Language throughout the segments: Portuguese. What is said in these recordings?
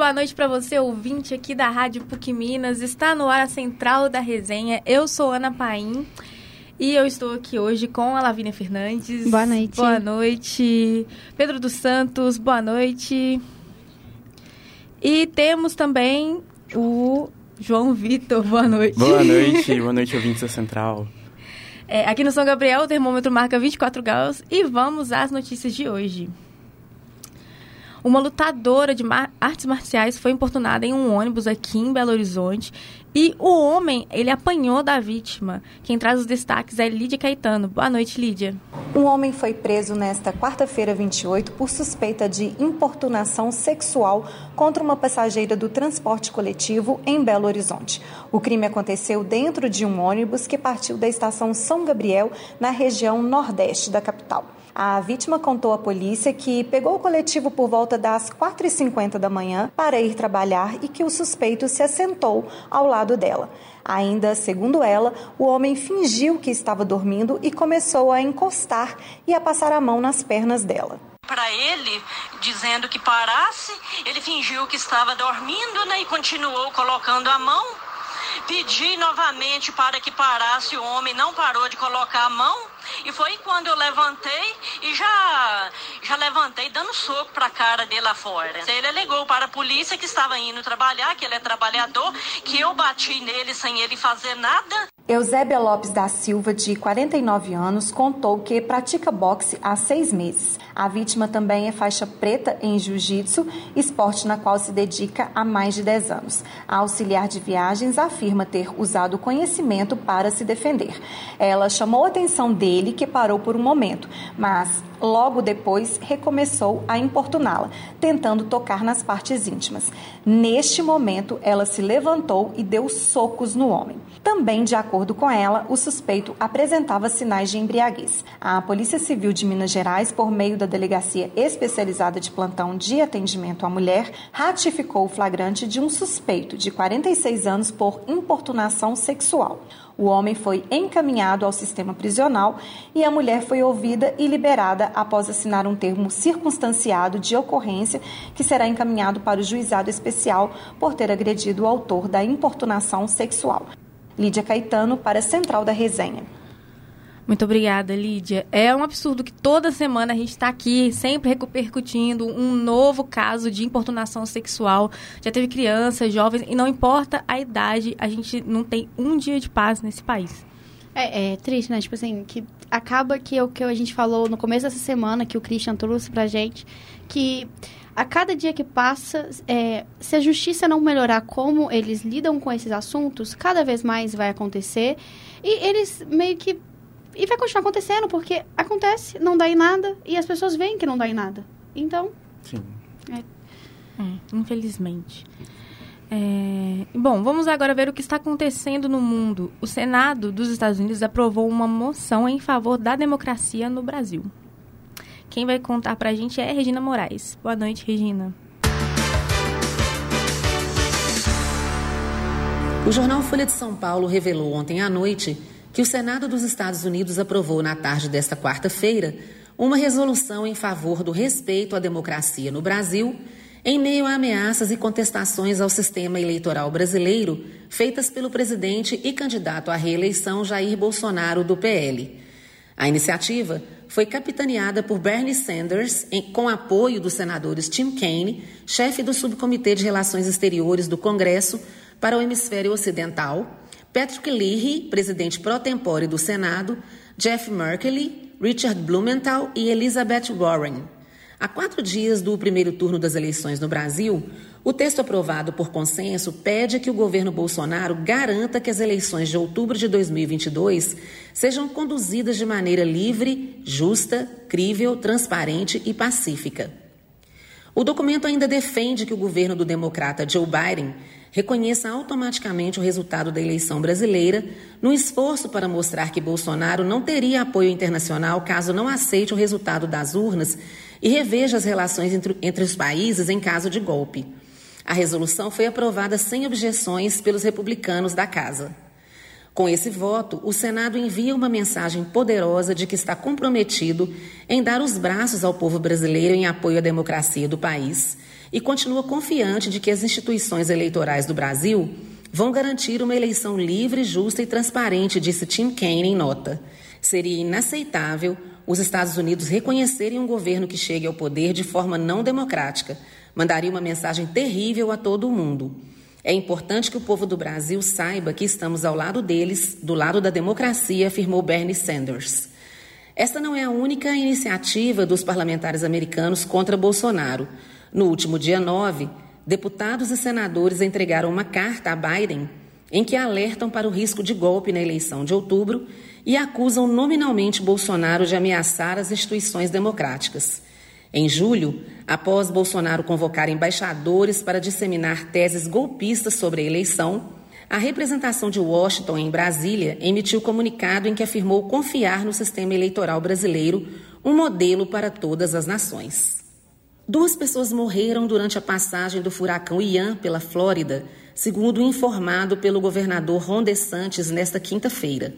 boa noite para você, ouvinte aqui da Rádio PUC Minas. Está no ar a Central da Resenha. Eu sou Ana Paim e eu estou aqui hoje com a Lavínia Fernandes. Boa noite. Boa noite. Pedro dos Santos, boa noite. E temos também o João Vitor, boa noite. Boa noite, boa noite, ouvintes da Central. É, aqui no São Gabriel, o termômetro marca 24 graus e vamos às notícias de hoje. Uma lutadora de artes marciais foi importunada em um ônibus aqui em Belo Horizonte e o homem, ele apanhou da vítima. Quem traz os destaques é Lídia Caetano. Boa noite, Lídia. Um homem foi preso nesta quarta-feira 28 por suspeita de importunação sexual contra uma passageira do transporte coletivo em Belo Horizonte. O crime aconteceu dentro de um ônibus que partiu da estação São Gabriel, na região nordeste da capital. A vítima contou à polícia que pegou o coletivo por volta das 4h50 da manhã para ir trabalhar e que o suspeito se assentou ao lado dela. Ainda, segundo ela, o homem fingiu que estava dormindo e começou a encostar e a passar a mão nas pernas dela para ele, dizendo que parasse. Ele fingiu que estava dormindo né, e continuou colocando a mão. Pedi novamente para que parasse, o homem não parou de colocar a mão. E foi quando eu levantei e já, já levantei dando soco para a cara dele lá fora. Ele alegou para a polícia que estava indo trabalhar, que ele é trabalhador, que eu bati nele sem ele fazer nada. Eusébia Lopes da Silva, de 49 anos, contou que pratica boxe há seis meses. A vítima também é faixa preta em jiu-jitsu, esporte na qual se dedica há mais de 10 anos. A auxiliar de viagens afirma ter usado conhecimento para se defender. Ela chamou a atenção dele, que parou por um momento, mas Logo depois, recomeçou a importuná-la, tentando tocar nas partes íntimas. Neste momento, ela se levantou e deu socos no homem. Também, de acordo com ela, o suspeito apresentava sinais de embriaguez. A Polícia Civil de Minas Gerais, por meio da Delegacia Especializada de Plantão de Atendimento à Mulher, ratificou o flagrante de um suspeito de 46 anos por importunação sexual. O homem foi encaminhado ao sistema prisional e a mulher foi ouvida e liberada após assinar um termo circunstanciado de ocorrência que será encaminhado para o juizado especial por ter agredido o autor da importunação sexual. Lídia Caetano para a Central da Resenha. Muito obrigada, Lídia. É um absurdo que toda semana a gente está aqui sempre repercutindo um novo caso de importunação sexual. Já teve crianças, jovens, e não importa a idade, a gente não tem um dia de paz nesse país. É, é triste, né? Tipo assim, que acaba que é o que a gente falou no começo dessa semana, que o Christian trouxe pra gente, que a cada dia que passa, é, se a justiça não melhorar como eles lidam com esses assuntos, cada vez mais vai acontecer. E eles meio que e vai continuar acontecendo, porque acontece, não dá em nada, e as pessoas veem que não dá em nada. Então. Sim. É, é infelizmente. É, bom, vamos agora ver o que está acontecendo no mundo. O Senado dos Estados Unidos aprovou uma moção em favor da democracia no Brasil. Quem vai contar para a gente é Regina Moraes. Boa noite, Regina. O jornal Folha de São Paulo revelou ontem à noite que o Senado dos Estados Unidos aprovou na tarde desta quarta-feira uma resolução em favor do respeito à democracia no Brasil, em meio a ameaças e contestações ao sistema eleitoral brasileiro feitas pelo presidente e candidato à reeleição Jair Bolsonaro do PL. A iniciativa foi capitaneada por Bernie Sanders, em, com apoio dos senadores Tim Kaine, chefe do Subcomitê de Relações Exteriores do Congresso para o Hemisfério Ocidental, Patrick Leahy, presidente pro tempore do Senado, Jeff Merkley, Richard Blumenthal e Elizabeth Warren. Há quatro dias do primeiro turno das eleições no Brasil, o texto aprovado por consenso pede que o governo Bolsonaro garanta que as eleições de outubro de 2022 sejam conduzidas de maneira livre, justa, crível, transparente e pacífica. O documento ainda defende que o governo do democrata Joe Biden reconheça automaticamente o resultado da eleição brasileira, no esforço para mostrar que Bolsonaro não teria apoio internacional caso não aceite o resultado das urnas e reveja as relações entre, entre os países em caso de golpe. A resolução foi aprovada sem objeções pelos republicanos da Casa. Com esse voto, o Senado envia uma mensagem poderosa de que está comprometido em dar os braços ao povo brasileiro em apoio à democracia do país e continua confiante de que as instituições eleitorais do Brasil vão garantir uma eleição livre, justa e transparente, disse Tim Kaine em nota. Seria inaceitável os Estados Unidos reconhecerem um governo que chegue ao poder de forma não democrática. Mandaria uma mensagem terrível a todo o mundo. É importante que o povo do Brasil saiba que estamos ao lado deles, do lado da democracia, afirmou Bernie Sanders. Esta não é a única iniciativa dos parlamentares americanos contra Bolsonaro. No último dia 9, deputados e senadores entregaram uma carta a Biden em que alertam para o risco de golpe na eleição de outubro e acusam nominalmente Bolsonaro de ameaçar as instituições democráticas. Em julho, após Bolsonaro convocar embaixadores para disseminar teses golpistas sobre a eleição, a representação de Washington em Brasília emitiu comunicado em que afirmou confiar no sistema eleitoral brasileiro, um modelo para todas as nações. Duas pessoas morreram durante a passagem do furacão Ian pela Flórida, segundo informado pelo governador Ron DeSantis nesta quinta-feira.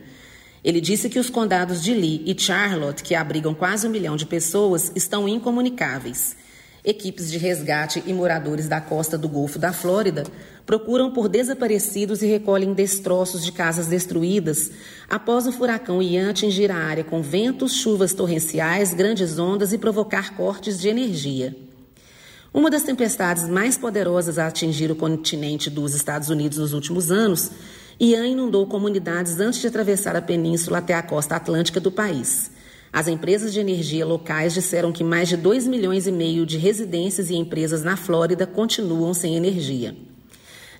Ele disse que os condados de Lee e Charlotte, que abrigam quase um milhão de pessoas, estão incomunicáveis. Equipes de resgate e moradores da costa do Golfo da Flórida procuram por desaparecidos e recolhem destroços de casas destruídas após o furacão Ian atingir a área com ventos, chuvas torrenciais, grandes ondas e provocar cortes de energia. Uma das tempestades mais poderosas a atingir o continente dos Estados Unidos nos últimos anos Ian inundou comunidades antes de atravessar a península até a costa atlântica do país. As empresas de energia locais disseram que mais de 2 milhões e meio de residências e empresas na Flórida continuam sem energia.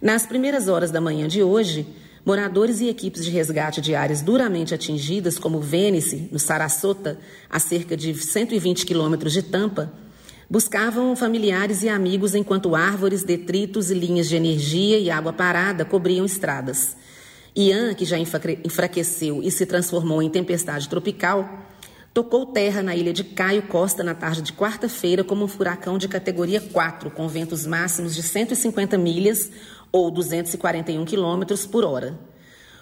Nas primeiras horas da manhã de hoje, moradores e equipes de resgate de áreas duramente atingidas, como Venice, no Sarasota, a cerca de 120 quilômetros de Tampa, buscavam familiares e amigos enquanto árvores, detritos e linhas de energia e água parada cobriam estradas. Ian, que já enfraqueceu e se transformou em tempestade tropical, tocou terra na ilha de Caio Costa na tarde de quarta-feira como um furacão de categoria 4, com ventos máximos de 150 milhas ou 241 quilômetros por hora.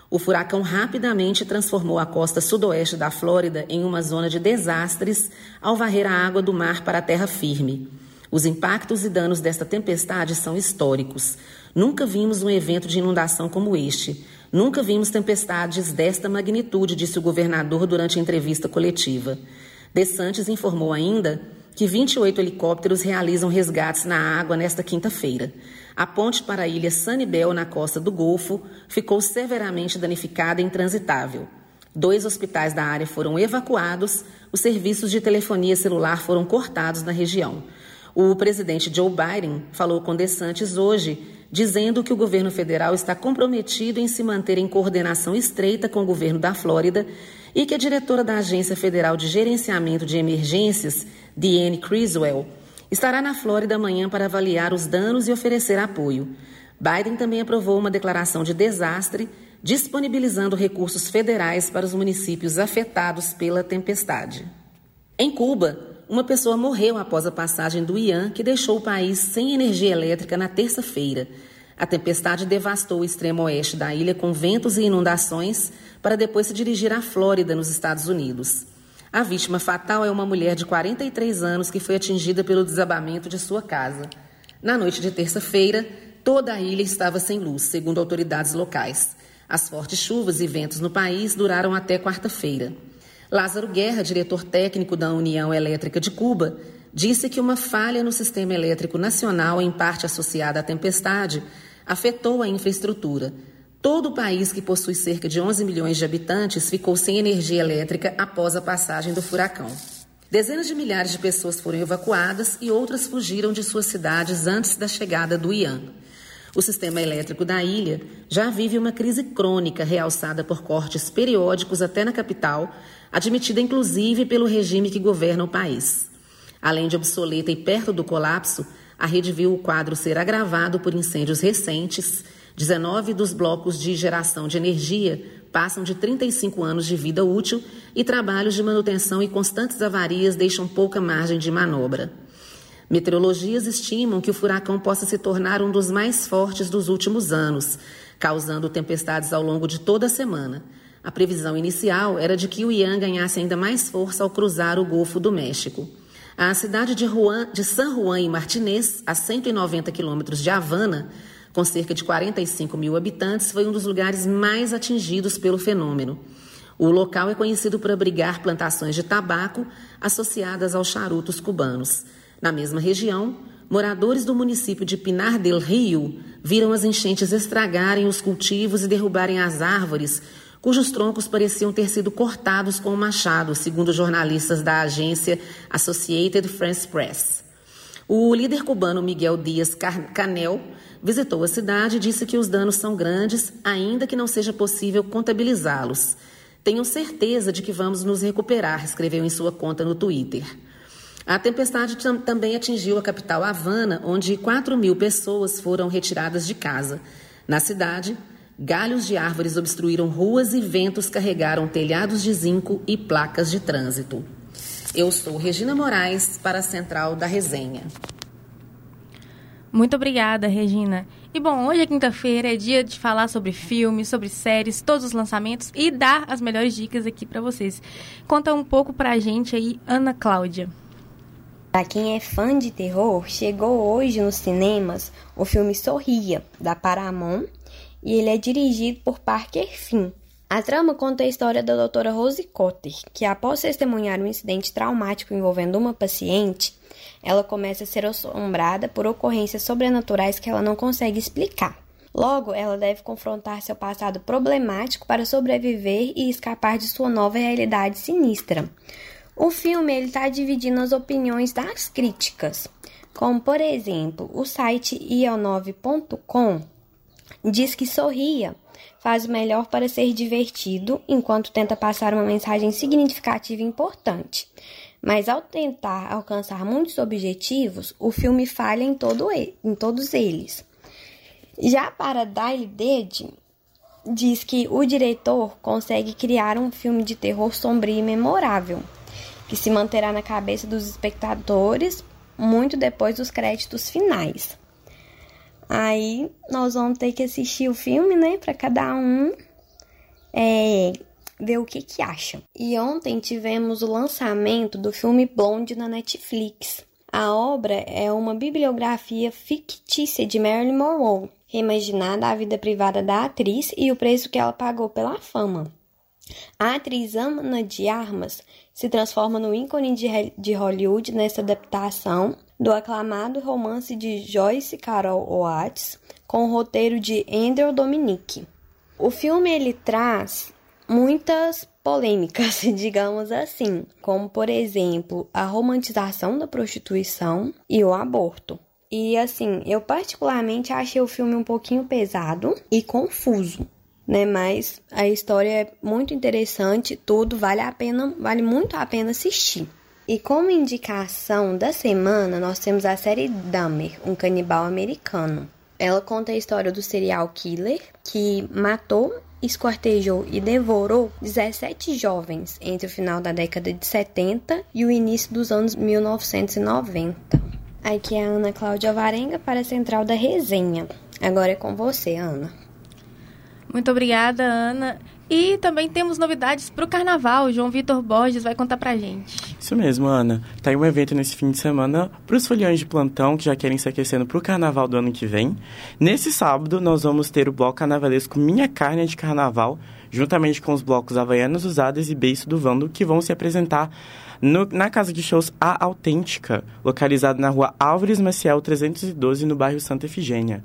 O furacão rapidamente transformou a costa sudoeste da Flórida em uma zona de desastres ao varrer a água do mar para a terra firme. Os impactos e danos desta tempestade são históricos. Nunca vimos um evento de inundação como este. Nunca vimos tempestades desta magnitude, disse o governador durante a entrevista coletiva. De Santos informou ainda que 28 helicópteros realizam resgates na água nesta quinta-feira. A ponte para a ilha Sanibel, na costa do Golfo, ficou severamente danificada e intransitável. Dois hospitais da área foram evacuados, os serviços de telefonia celular foram cortados na região. O presidente Joe Biden falou com DeSantis hoje, dizendo que o governo federal está comprometido em se manter em coordenação estreita com o governo da Flórida e que a diretora da Agência Federal de Gerenciamento de Emergências, Diane Criswell, estará na Flórida amanhã para avaliar os danos e oferecer apoio. Biden também aprovou uma declaração de desastre, disponibilizando recursos federais para os municípios afetados pela tempestade. Em Cuba, uma pessoa morreu após a passagem do Ian, que deixou o país sem energia elétrica na terça-feira. A tempestade devastou o extremo oeste da ilha com ventos e inundações, para depois se dirigir à Flórida, nos Estados Unidos. A vítima fatal é uma mulher de 43 anos que foi atingida pelo desabamento de sua casa. Na noite de terça-feira, toda a ilha estava sem luz, segundo autoridades locais. As fortes chuvas e ventos no país duraram até quarta-feira. Lázaro Guerra, diretor técnico da União Elétrica de Cuba, disse que uma falha no sistema elétrico nacional, em parte associada à tempestade, afetou a infraestrutura. Todo o país, que possui cerca de 11 milhões de habitantes, ficou sem energia elétrica após a passagem do furacão. Dezenas de milhares de pessoas foram evacuadas e outras fugiram de suas cidades antes da chegada do Ian. O sistema elétrico da ilha já vive uma crise crônica realçada por cortes periódicos até na capital, admitida inclusive pelo regime que governa o país. Além de obsoleta e perto do colapso, a rede viu o quadro ser agravado por incêndios recentes 19 dos blocos de geração de energia passam de 35 anos de vida útil e trabalhos de manutenção e constantes avarias deixam pouca margem de manobra. Meteorologias estimam que o furacão possa se tornar um dos mais fortes dos últimos anos. causando tempestades ao longo de toda a semana. A previsão inicial era de que o Ian ganhasse ainda mais força ao cruzar o Golfo do México. A cidade de, Juan, de San Juan e Martinez, a 190 quilômetros de Havana, com cerca de 45 mil habitantes, foi um dos lugares mais atingidos pelo fenômeno. O local é conhecido por abrigar plantações de tabaco associadas aos charutos cubanos. Na mesma região, moradores do município de Pinar del Rio viram as enchentes estragarem os cultivos e derrubarem as árvores, cujos troncos pareciam ter sido cortados com um machado, segundo jornalistas da agência Associated France Press. O líder cubano Miguel Dias Canel visitou a cidade e disse que os danos são grandes, ainda que não seja possível contabilizá-los. Tenho certeza de que vamos nos recuperar, escreveu em sua conta no Twitter. A tempestade também atingiu a capital Havana, onde 4 mil pessoas foram retiradas de casa. Na cidade, galhos de árvores obstruíram ruas e ventos carregaram telhados de zinco e placas de trânsito. Eu sou Regina Moraes para a Central da Resenha. Muito obrigada, Regina. E bom, hoje é quinta-feira, é dia de falar sobre filmes, sobre séries, todos os lançamentos e dar as melhores dicas aqui para vocês. Conta um pouco pra gente aí, Ana Cláudia. Para quem é fã de terror, chegou hoje nos cinemas o filme Sorria, da Paramount, e ele é dirigido por Parker Finn. A trama conta a história da doutora Rose Cotter, que após testemunhar um incidente traumático envolvendo uma paciente, ela começa a ser assombrada por ocorrências sobrenaturais que ela não consegue explicar. Logo, ela deve confrontar seu passado problemático para sobreviver e escapar de sua nova realidade sinistra. O filme está dividindo as opiniões das críticas, como por exemplo, o site io9.com diz que sorria faz o melhor para ser divertido enquanto tenta passar uma mensagem significativa e importante. Mas ao tentar alcançar muitos objetivos, o filme falha em, todo ele, em todos eles. Já para Daily Dead, diz que o diretor consegue criar um filme de terror sombrio e memorável, que se manterá na cabeça dos espectadores muito depois dos créditos finais. Aí nós vamos ter que assistir o filme, né, para cada um é, ver o que que acha. E ontem tivemos o lançamento do filme Blonde na Netflix. A obra é uma bibliografia fictícia de Marilyn Monroe, reimaginada a vida privada da atriz e o preço que ela pagou pela fama. A atriz Ana de Armas se transforma no ícone de Hollywood nessa adaptação do aclamado romance de Joyce Carol Oates com o roteiro de Andrew Dominic. O filme ele traz muitas polêmicas, digamos assim, como por exemplo a romantização da prostituição e o aborto. E assim, eu particularmente achei o filme um pouquinho pesado e confuso, né? Mas a história é muito interessante, tudo vale a pena, vale muito a pena assistir. E como indicação da semana, nós temos a série Dahmer, um canibal americano. Ela conta a história do serial killer que matou, esquartejou e devorou 17 jovens entre o final da década de 70 e o início dos anos 1990. Aqui é a Ana Cláudia Varenga para a Central da Resenha. Agora é com você, Ana. Muito obrigada, Ana. E também temos novidades para o carnaval. João Vitor Borges vai contar para gente. Isso mesmo, Ana. Tá aí um evento nesse fim de semana para os foliões de plantão que já querem se aquecendo para o carnaval do ano que vem. Nesse sábado, nós vamos ter o bloco carnavalesco Minha Carne é de Carnaval, juntamente com os blocos Havaianas Usadas e Beiço do Vando, que vão se apresentar no, na casa de shows A Autêntica, localizada na rua Álvares Maciel 312, no bairro Santa Efigênia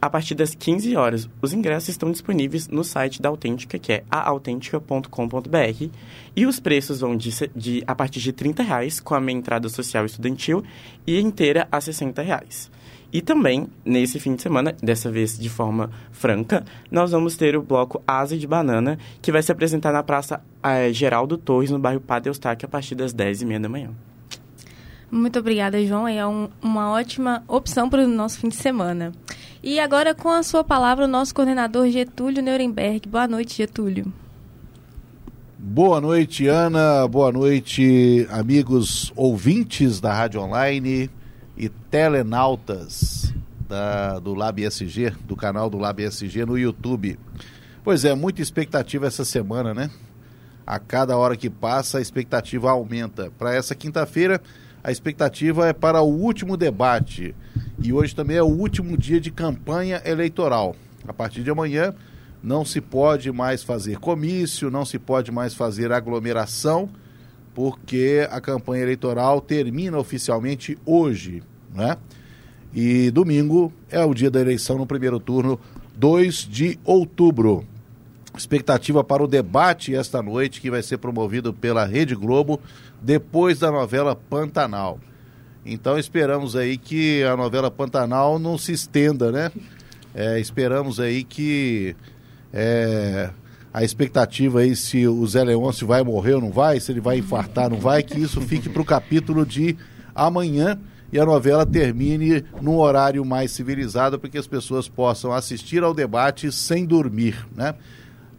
a partir das 15 horas. Os ingressos estão disponíveis no site da Autêntica, que é aautentica.com.br, e os preços vão de, de, a partir de R$ reais com a meia entrada social estudantil e inteira a R$ reais. E também, nesse fim de semana, dessa vez de forma franca, nós vamos ter o bloco Asa de Banana, que vai se apresentar na Praça é, Geraldo Torres, no bairro Padre Eustáquio, a partir das 10h30 da manhã. Muito obrigada, João. É um, uma ótima opção para o nosso fim de semana. E agora, com a sua palavra, o nosso coordenador Getúlio Nuremberg. Boa noite, Getúlio. Boa noite, Ana. Boa noite, amigos ouvintes da Rádio Online e telenautas. da, do Lab SG, do canal do Lab SG no YouTube. Pois é, muita expectativa essa semana, né? A cada hora que passa, a expectativa aumenta. Para essa quinta-feira, a expectativa é para o último debate. E hoje também é o último dia de campanha eleitoral. A partir de amanhã, não se pode mais fazer comício, não se pode mais fazer aglomeração, porque a campanha eleitoral termina oficialmente hoje, né? E domingo é o dia da eleição no primeiro turno, 2 de outubro. Expectativa para o debate esta noite, que vai ser promovido pela Rede Globo, depois da novela Pantanal. Então esperamos aí que a novela Pantanal não se estenda, né? É, esperamos aí que é, a expectativa aí se o Zé Leôncio vai morrer ou não vai, se ele vai infartar ou não vai, que isso fique para o capítulo de amanhã e a novela termine num horário mais civilizado para que as pessoas possam assistir ao debate sem dormir, né?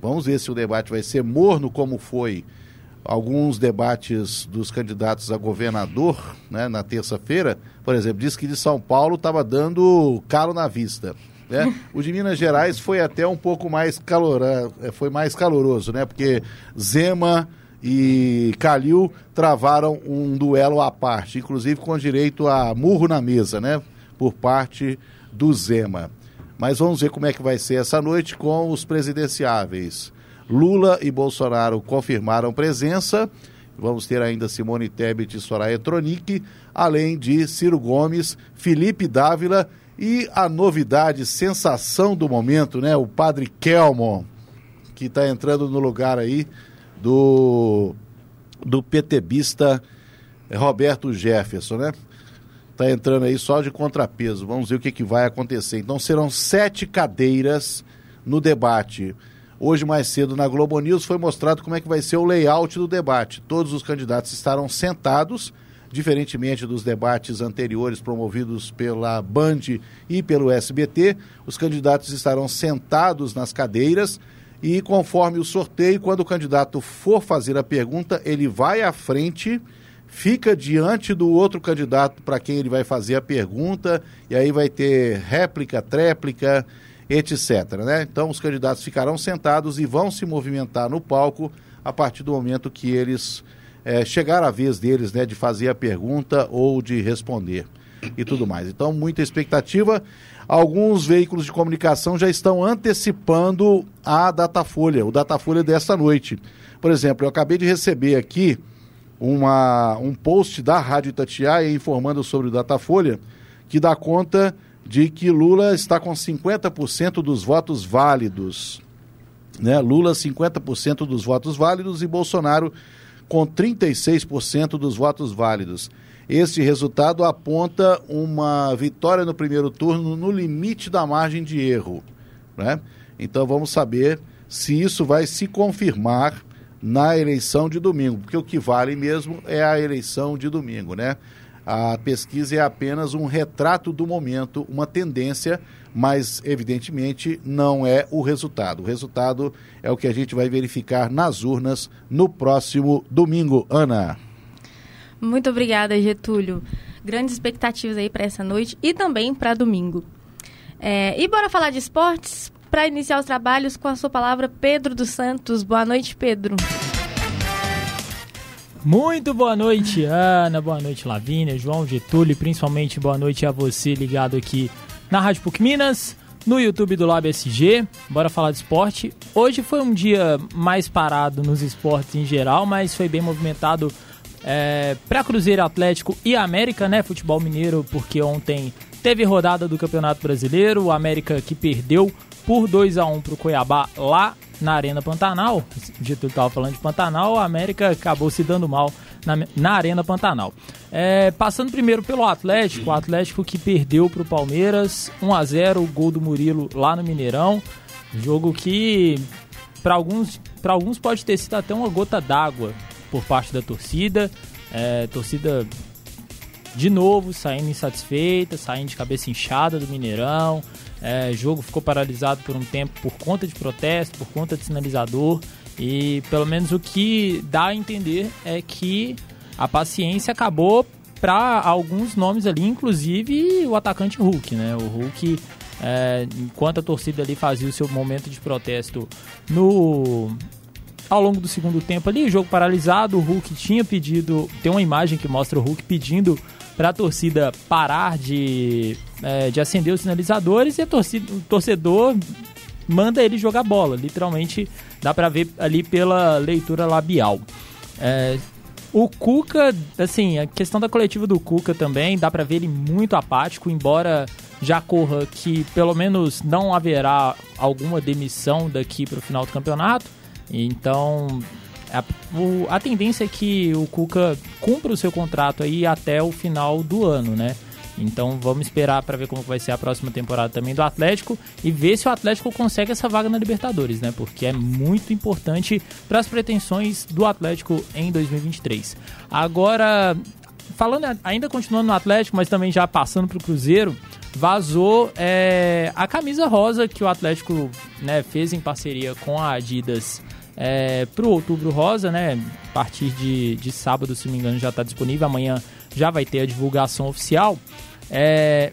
Vamos ver se o debate vai ser morno como foi alguns debates dos candidatos a governador, né, na terça-feira, por exemplo, disse que de São Paulo estava dando calo na vista. Né? O de Minas Gerais foi até um pouco mais caloroso, é, foi mais caloroso, né? Porque Zema e Calil travaram um duelo à parte, inclusive com direito a murro na mesa, né? Por parte do Zema. Mas vamos ver como é que vai ser essa noite com os presidenciáveis. Lula e Bolsonaro confirmaram presença. Vamos ter ainda Simone Tebet e Soraya Tronic, além de Ciro Gomes, Felipe Dávila e a novidade, sensação do momento, né? O padre Kelmon, que está entrando no lugar aí do, do PTBista Roberto Jefferson, né? Está entrando aí só de contrapeso. Vamos ver o que, que vai acontecer. Então serão sete cadeiras no debate. Hoje, mais cedo, na Globo News, foi mostrado como é que vai ser o layout do debate. Todos os candidatos estarão sentados, diferentemente dos debates anteriores promovidos pela Band e pelo SBT. Os candidatos estarão sentados nas cadeiras e conforme o sorteio, quando o candidato for fazer a pergunta, ele vai à frente, fica diante do outro candidato para quem ele vai fazer a pergunta, e aí vai ter réplica, tréplica, etc. Né? Então os candidatos ficarão sentados e vão se movimentar no palco a partir do momento que eles é, chegar a vez deles né, de fazer a pergunta ou de responder e tudo mais. Então, muita expectativa alguns veículos de comunicação já estão antecipando a Datafolha, o Datafolha desta noite. Por exemplo, eu acabei de receber aqui uma, um post da Rádio Itatiaia informando sobre o Datafolha, que dá conta de que Lula está com 50% dos votos válidos. Né? Lula, 50% dos votos válidos e Bolsonaro com 36% dos votos válidos. Este resultado aponta uma vitória no primeiro turno no limite da margem de erro. Né? Então vamos saber se isso vai se confirmar na eleição de domingo, porque o que vale mesmo é a eleição de domingo, né? A pesquisa é apenas um retrato do momento, uma tendência, mas evidentemente não é o resultado. O resultado é o que a gente vai verificar nas urnas no próximo domingo. Ana. Muito obrigada, Getúlio. Grandes expectativas aí para essa noite e também para domingo. É, e bora falar de esportes? Para iniciar os trabalhos, com a sua palavra, Pedro dos Santos. Boa noite, Pedro. Muito boa noite, Ana. Boa noite, Lavínia, João, Getúlio. Principalmente boa noite a você ligado aqui na Rádio PUC Minas, no YouTube do Lab SG. Bora falar de esporte. Hoje foi um dia mais parado nos esportes em geral, mas foi bem movimentado é, para Cruzeiro Atlético e América, né? Futebol Mineiro, porque ontem teve rodada do Campeonato Brasileiro, o América que perdeu por 2 a 1 para o Cuiabá lá na Arena Pantanal. O Getúlio estava falando de Pantanal, a América acabou se dando mal na, na Arena Pantanal. É, passando primeiro pelo Atlético, o Atlético que perdeu para o Palmeiras, 1 a 0 o gol do Murilo lá no Mineirão. Jogo que para alguns, alguns pode ter sido até uma gota d'água por parte da torcida. É, torcida de novo saindo insatisfeita, saindo de cabeça inchada do Mineirão. É, jogo ficou paralisado por um tempo por conta de protesto, por conta de sinalizador. E pelo menos o que dá a entender é que a paciência acabou para alguns nomes ali, inclusive o atacante Hulk, né? O Hulk, é, enquanto a torcida ali fazia o seu momento de protesto no ao longo do segundo tempo ali, o jogo paralisado, o Hulk tinha pedido, tem uma imagem que mostra o Hulk pedindo para a torcida parar de, é, de acender os sinalizadores e torcida, o torcedor manda ele jogar bola, literalmente dá para ver ali pela leitura labial. É, o Cuca, assim, a questão da coletiva do Cuca também, dá para ver ele muito apático, embora já corra que pelo menos não haverá alguma demissão daqui para o final do campeonato. Então, a, o, a tendência é que o Cuca cumpra o seu contrato aí até o final do ano, né? Então vamos esperar para ver como vai ser a próxima temporada também do Atlético e ver se o Atlético consegue essa vaga na Libertadores, né? Porque é muito importante para as pretensões do Atlético em 2023. Agora, falando ainda continuando no Atlético, mas também já passando para o Cruzeiro, vazou é, a camisa rosa que o Atlético né, fez em parceria com a Adidas é, para o Outubro Rosa, né? A partir de, de sábado, se não me engano, já está disponível. Amanhã já vai ter a divulgação oficial. É,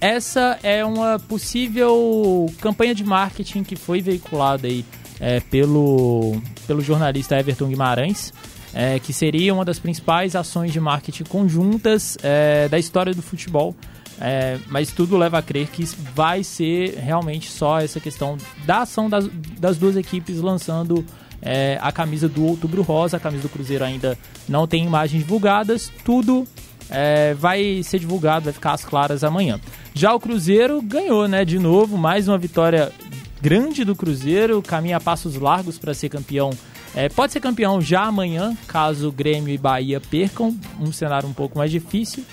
essa é uma possível campanha de marketing que foi veiculada aí é, pelo, pelo jornalista Everton Guimarães, é, que seria uma das principais ações de marketing conjuntas é, da história do futebol. É, mas tudo leva a crer que vai ser realmente só essa questão da ação das, das duas equipes lançando é, a camisa do Outubro Rosa, a camisa do Cruzeiro ainda não tem imagens divulgadas, tudo é, vai ser divulgado, vai ficar às claras amanhã. Já o Cruzeiro ganhou, né? De novo, mais uma vitória grande do Cruzeiro, caminha a passos largos para ser campeão. É, pode ser campeão já amanhã, caso Grêmio e Bahia percam, um cenário um pouco mais difícil.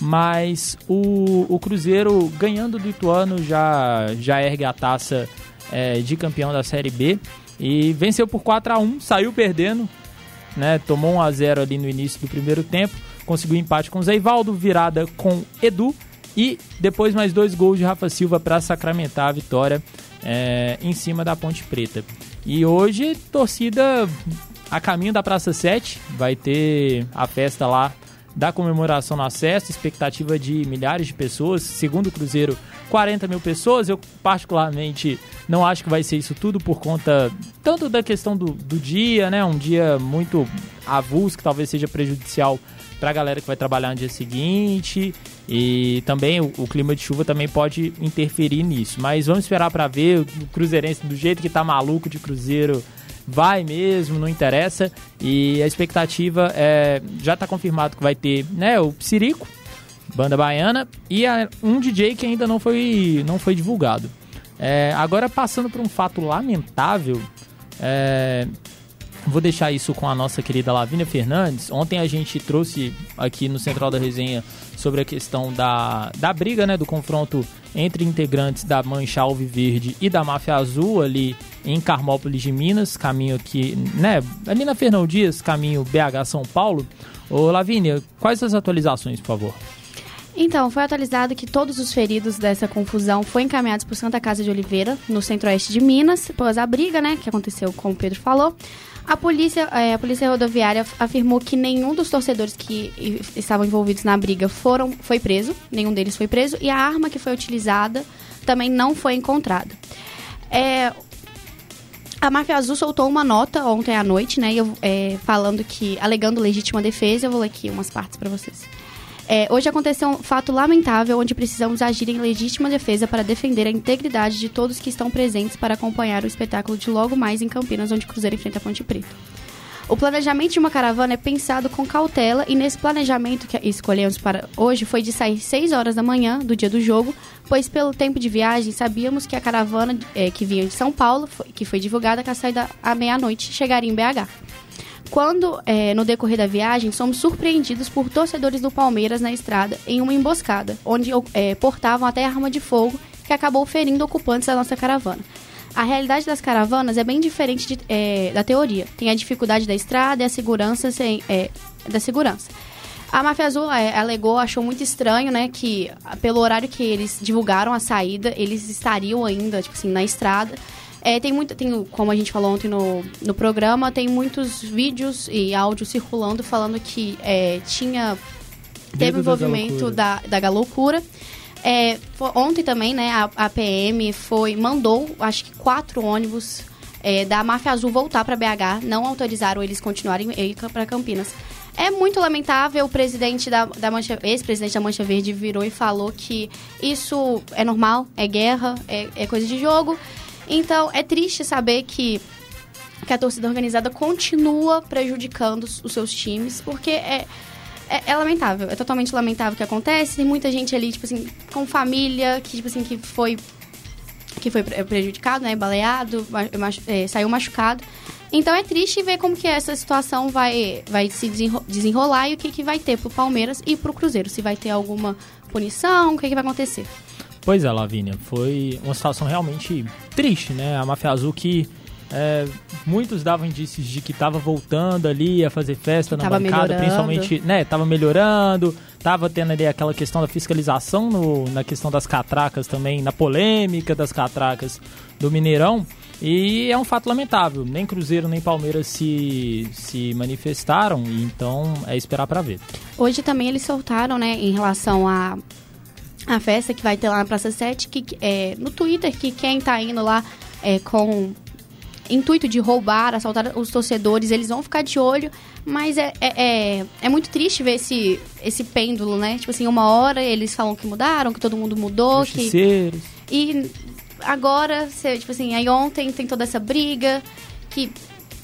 Mas o, o Cruzeiro ganhando do Ituano já, já ergue a taça é, de campeão da Série B. E venceu por 4 a 1 saiu perdendo, né? Tomou 1 a 0 ali no início do primeiro tempo, conseguiu empate com o Zeivaldo, virada com Edu e depois mais dois gols de Rafa Silva para sacramentar a vitória é, em cima da Ponte Preta. E hoje, torcida a caminho da Praça 7, vai ter a festa lá da comemoração no acesso, expectativa de milhares de pessoas, segundo o Cruzeiro, 40 mil pessoas. Eu, particularmente, não acho que vai ser isso tudo por conta tanto da questão do, do dia, né? Um dia muito avulso, que talvez seja prejudicial para a galera que vai trabalhar no dia seguinte. E também o, o, clima de chuva também pode interferir nisso. Mas vamos esperar para ver o Cruzeirense do jeito que tá maluco de Cruzeiro vai mesmo, não interessa. E a expectativa é. Já está confirmado que vai ter né, o Psirico, banda baiana, e a, um DJ que ainda não foi, não foi divulgado. É, agora, passando por um fato lamentável, é, vou deixar isso com a nossa querida Lavínia Fernandes. Ontem a gente trouxe aqui no Central da Resenha sobre a questão da, da briga, né, do confronto entre integrantes da Mancha Alviverde e da Máfia Azul ali em Carmópolis de Minas, caminho aqui, né, ali na Fernão Dias, caminho BH São Paulo. Ô Lavínia, quais as atualizações, por favor? Então, foi atualizado que todos os feridos dessa confusão foram encaminhados para Santa Casa de Oliveira, no centro-oeste de Minas, após a briga, né, que aconteceu, como o Pedro falou. A polícia, é, a polícia rodoviária afirmou que nenhum dos torcedores que estavam envolvidos na briga foram, foi preso, nenhum deles foi preso, e a arma que foi utilizada também não foi encontrada. É, a Máfia Azul soltou uma nota ontem à noite, né, eu, é, falando que, alegando legítima defesa, eu vou ler aqui umas partes para vocês. É, hoje aconteceu um fato lamentável onde precisamos agir em legítima defesa para defender a integridade de todos que estão presentes para acompanhar o espetáculo de logo mais em Campinas, onde Cruzeiro enfrenta a Ponte Preta. O planejamento de uma caravana é pensado com cautela e nesse planejamento que escolhemos para hoje foi de sair 6 horas da manhã do dia do jogo, pois pelo tempo de viagem sabíamos que a caravana é, que vinha de São Paulo, foi, que foi divulgada com a saída à meia-noite, chegaria em BH quando, é, no decorrer da viagem, somos surpreendidos por torcedores do Palmeiras na estrada em uma emboscada, onde é, portavam até arma de fogo que acabou ferindo ocupantes da nossa caravana. A realidade das caravanas é bem diferente de, é, da teoria. Tem a dificuldade da estrada e a segurança sem, é, da segurança. A Máfia Azul é, alegou, achou muito estranho, né, que pelo horário que eles divulgaram a saída, eles estariam ainda, tipo assim, na estrada. É, tem muito, tem, como a gente falou ontem no, no programa, tem muitos vídeos e áudios circulando falando que é, tinha teve envolvimento da, da Galoucura. É, ontem também, né, a, a, PM foi, mandou, acho que quatro ônibus é, da Máfia Azul voltar para BH, não autorizaram eles continuarem para Campinas. É muito lamentável, o presidente da, da Mancha, ex-presidente da Mancha Verde virou e falou que isso é normal, é guerra, é, é coisa de jogo. Então, é triste saber que que a torcida organizada continua prejudicando os seus times, porque é, é, é, lamentável, é totalmente lamentável o que acontece. Tem muita gente ali, tipo assim, com família, que, tipo assim, que foi que foi prejudicado, né, baleado, é, saiu machucado. Então é triste ver como que essa situação vai, vai se desenrolar e o que, que vai ter pro Palmeiras e pro Cruzeiro. Se vai ter alguma punição, o que, que vai acontecer. Pois é, Lavínia, foi uma situação realmente triste, né? A Máfia Azul que é, muitos davam indícios de que estava voltando ali a fazer festa que na bancada, melhorando. principalmente, né, tava melhorando, tava tendo ali aquela questão da fiscalização no, na questão das catracas também, na polêmica das catracas do Mineirão. E é um fato lamentável, nem Cruzeiro nem Palmeiras se, se manifestaram, então é esperar para ver. Hoje também eles soltaram, né, em relação a a festa que vai ter lá na Praça 7, que, é, no Twitter, que quem tá indo lá é, com intuito de roubar, assaltar os torcedores, eles vão ficar de olho, mas é, é, é, é, muito triste ver esse, esse pêndulo, né? Tipo assim, uma hora eles falam que mudaram, que todo mundo mudou, que... E agora, tipo assim, aí ontem tem toda essa briga, que,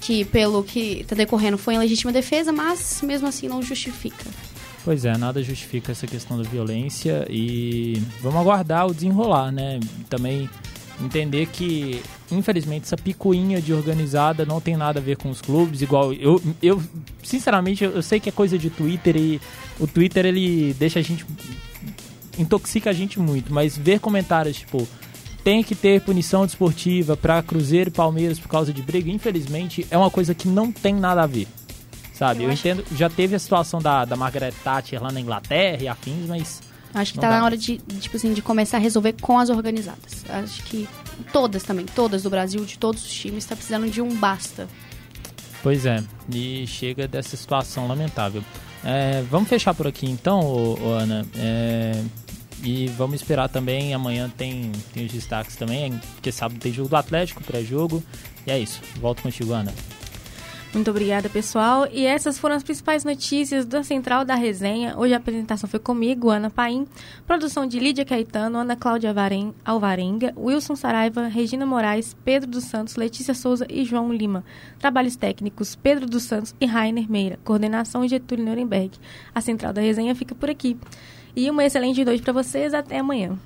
que pelo que tá decorrendo foi em legítima defesa, mas mesmo assim não justifica. Pois é, nada justifica essa questão da violência e vamos aguardar o desenrolar, né? Também entender que infelizmente essa picuinha de organizada não tem nada a ver com os clubes igual eu eu sinceramente eu sei que é coisa de Twitter e o Twitter ele deixa a gente intoxica a gente muito mas ver comentários tipo tem que ter punição desportiva para Cruzeiro e Palmeiras por causa de briga infelizmente é uma coisa que não tem nada a ver sabe eu, eu entendo já teve a situação da da Margaret Thatcher lá na Inglaterra e afins mas Acho que está na hora de, tipo assim, de começar a resolver com as organizadas. Acho que todas também, todas do Brasil, de todos os times, está precisando de um basta. Pois é, e chega dessa situação lamentável. É, vamos fechar por aqui então, ô, ô Ana. É, e vamos esperar também. Amanhã tem, tem os destaques também, porque sábado tem jogo do Atlético, pré-jogo. E é isso. Volto contigo, Ana. Muito obrigada, pessoal. E essas foram as principais notícias da Central da Resenha. Hoje a apresentação foi comigo, Ana Paim. Produção de Lídia Caetano, Ana Cláudia Alvarenga, Wilson Saraiva, Regina Moraes, Pedro dos Santos, Letícia Souza e João Lima. Trabalhos técnicos, Pedro dos Santos e Rainer Meira. Coordenação Getúlio Nuremberg. A Central da Resenha fica por aqui. E uma excelente noite para vocês. Até amanhã.